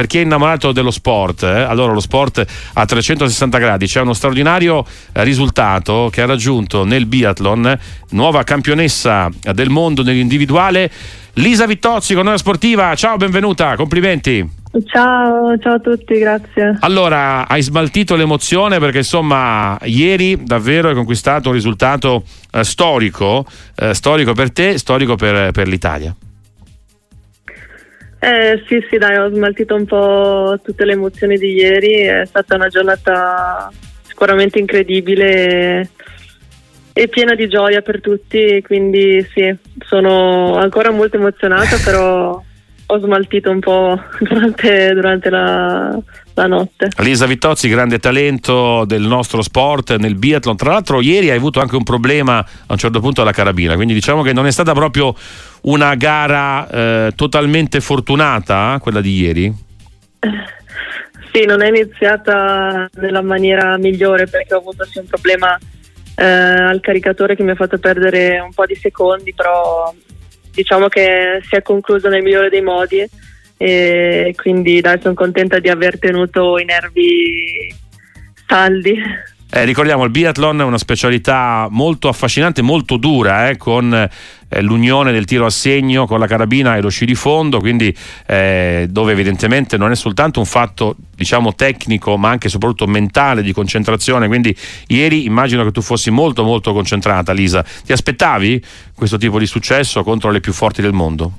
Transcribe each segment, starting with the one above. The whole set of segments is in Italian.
per chi è innamorato dello sport, eh, allora lo sport a 360 gradi, c'è uno straordinario eh, risultato che ha raggiunto nel biathlon, nuova campionessa del mondo nell'individuale, Lisa Vittozzi con noi sportiva. Ciao, benvenuta, complimenti. Ciao, ciao a tutti, grazie. Allora, hai smaltito l'emozione perché insomma ieri davvero hai conquistato un risultato eh, storico, eh, storico per te, storico per, per l'Italia. Eh, sì, sì, dai, ho smaltito un po' tutte le emozioni di ieri, è stata una giornata sicuramente incredibile e piena di gioia per tutti, quindi sì, sono ancora molto emozionata, però ho smaltito un po' durante, durante la, la, notte. Lisa Vittozzi, grande talento del nostro sport nel biathlon. Tra l'altro, ieri hai avuto anche un problema a un certo punto alla carabina, quindi diciamo che non è stata proprio una gara eh, totalmente fortunata, quella di ieri. Sì, non è iniziata nella maniera migliore perché ho avuto sì, un problema eh, al caricatore che mi ha fatto perdere un po' di secondi, però diciamo che si è concluso nel migliore dei modi e quindi dai, sono contenta di aver tenuto i nervi saldi. Eh, ricordiamo il biathlon è una specialità molto affascinante, molto dura, eh, con eh, l'unione del tiro a segno con la carabina e lo sci di fondo, quindi eh, dove evidentemente non è soltanto un fatto diciamo tecnico, ma anche e soprattutto mentale di concentrazione. Quindi ieri immagino che tu fossi molto molto concentrata, Lisa. Ti aspettavi questo tipo di successo contro le più forti del mondo?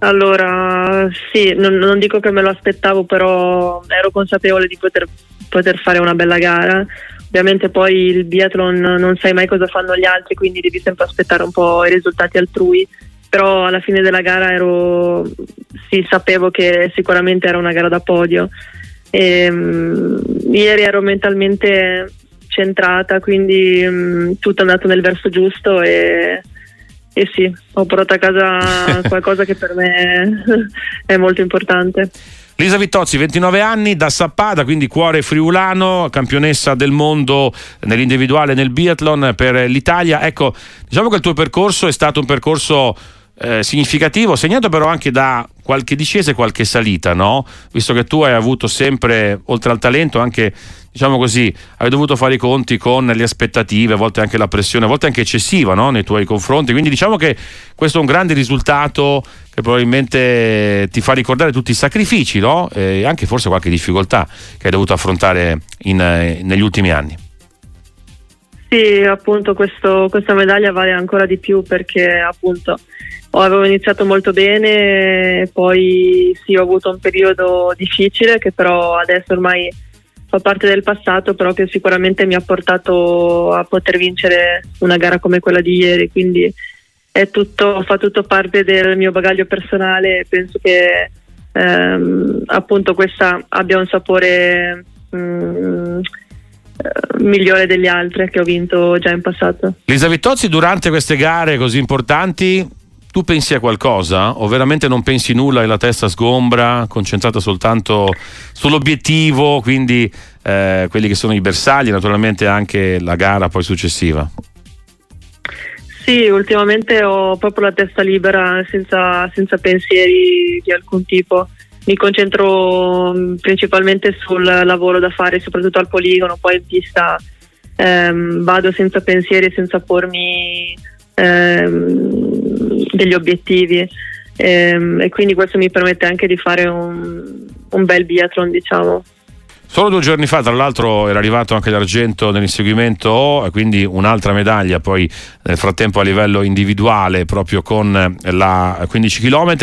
Allora, sì, non, non, dico che me lo aspettavo, però ero consapevole di poter, poter, fare una bella gara. Ovviamente poi il biathlon non sai mai cosa fanno gli altri, quindi devi sempre aspettare un po' i risultati altrui. Però alla fine della gara ero, sì, sapevo che sicuramente era una gara da podio. E, um, ieri ero mentalmente centrata, quindi um, tutto è andato nel verso giusto e e sì, ho portato a casa qualcosa che per me è molto importante. Lisa Vittozzi, 29 anni, da Sappada, quindi cuore friulano, campionessa del mondo nell'individuale nel biathlon per l'Italia. Ecco, diciamo che il tuo percorso è stato un percorso eh, significativo, segnato però anche da qualche discesa e qualche salita, no? Visto che tu hai avuto sempre, oltre al talento, anche diciamo così, hai dovuto fare i conti con le aspettative, a volte anche la pressione, a volte anche eccessiva no? nei tuoi confronti. Quindi diciamo che questo è un grande risultato che probabilmente ti fa ricordare tutti i sacrifici no? e anche forse qualche difficoltà che hai dovuto affrontare in, negli ultimi anni. Sì, appunto questo, questa medaglia vale ancora di più perché appunto avevo iniziato molto bene, poi sì ho avuto un periodo difficile che però adesso ormai fa parte del passato, però che sicuramente mi ha portato a poter vincere una gara come quella di ieri, quindi tutto, fa tutto parte del mio bagaglio personale penso che ehm, appunto questa abbia un sapore mm, eh, migliore delle altre che ho vinto già in passato. Lisa Vittozzi, durante queste gare così importanti tu pensi a qualcosa o veramente non pensi nulla e la testa sgombra, concentrata soltanto sull'obiettivo, quindi eh, quelli che sono i bersagli, naturalmente anche la gara poi successiva? Sì, ultimamente ho proprio la testa libera, senza, senza pensieri di alcun tipo. Mi concentro mm, principalmente sul lavoro da fare, soprattutto al poligono, poi in pista ehm, vado senza pensieri, senza pormi ehm, degli obiettivi ehm, e quindi questo mi permette anche di fare un, un bel biathlon diciamo. Solo due giorni fa, tra l'altro, era arrivato anche l'argento nell'inseguimento quindi un'altra medaglia, poi nel frattempo a livello individuale, proprio con la 15 km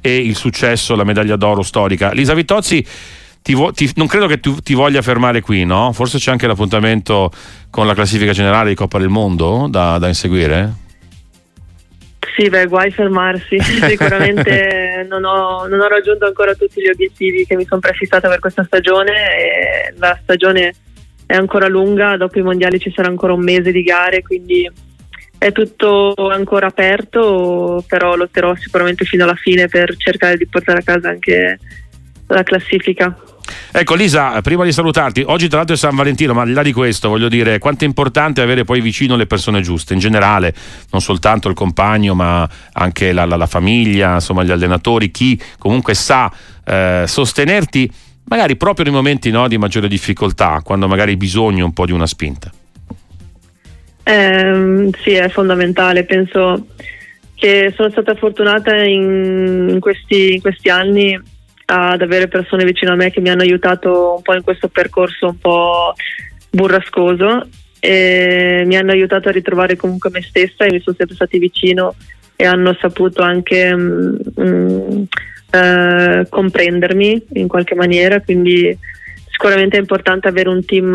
e il successo, la medaglia d'oro storica. Lisa Vittozzi, ti ti, non credo che tu ti voglia fermare qui, no? Forse c'è anche l'appuntamento con la classifica generale di Coppa del Mondo da, da inseguire? Sì, beh, guai fermarsi. Sicuramente non ho, non ho, raggiunto ancora tutti gli obiettivi che mi sono prefissata per questa stagione e la stagione è ancora lunga, dopo i mondiali ci sarà ancora un mese di gare, quindi è tutto ancora aperto, però lotterò sicuramente fino alla fine per cercare di portare a casa anche la classifica. Ecco Lisa, prima di salutarti, oggi tra l'altro è San Valentino, ma al di là di questo voglio dire quanto è importante avere poi vicino le persone giuste, in generale, non soltanto il compagno, ma anche la, la, la famiglia, insomma gli allenatori, chi comunque sa eh, sostenerti magari proprio nei momenti no, di maggiore difficoltà, quando magari hai bisogno un po' di una spinta. Eh, sì, è fondamentale, penso che sono stata fortunata in questi, in questi anni ad avere persone vicino a me che mi hanno aiutato un po' in questo percorso un po' burrascoso e mi hanno aiutato a ritrovare comunque me stessa e mi sono sempre stati vicino e hanno saputo anche mh, mm, mh, mm, eh, comprendermi in qualche maniera, quindi sicuramente è importante avere un team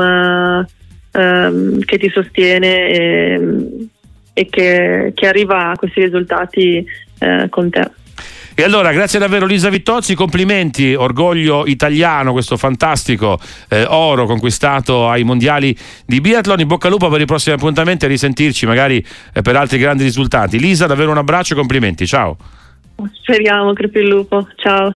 eh, che ti sostiene e, e che, che, arriva a questi risultati eh, con te. E allora, grazie davvero Lisa Vittozzi, complimenti, orgoglio italiano, questo fantastico eh, oro conquistato ai mondiali di biathlon. In bocca al lupo per i prossimi appuntamenti e risentirci magari eh, per altri grandi risultati. Lisa, davvero un abbraccio e complimenti, ciao. Speriamo, crepi il lupo, ciao.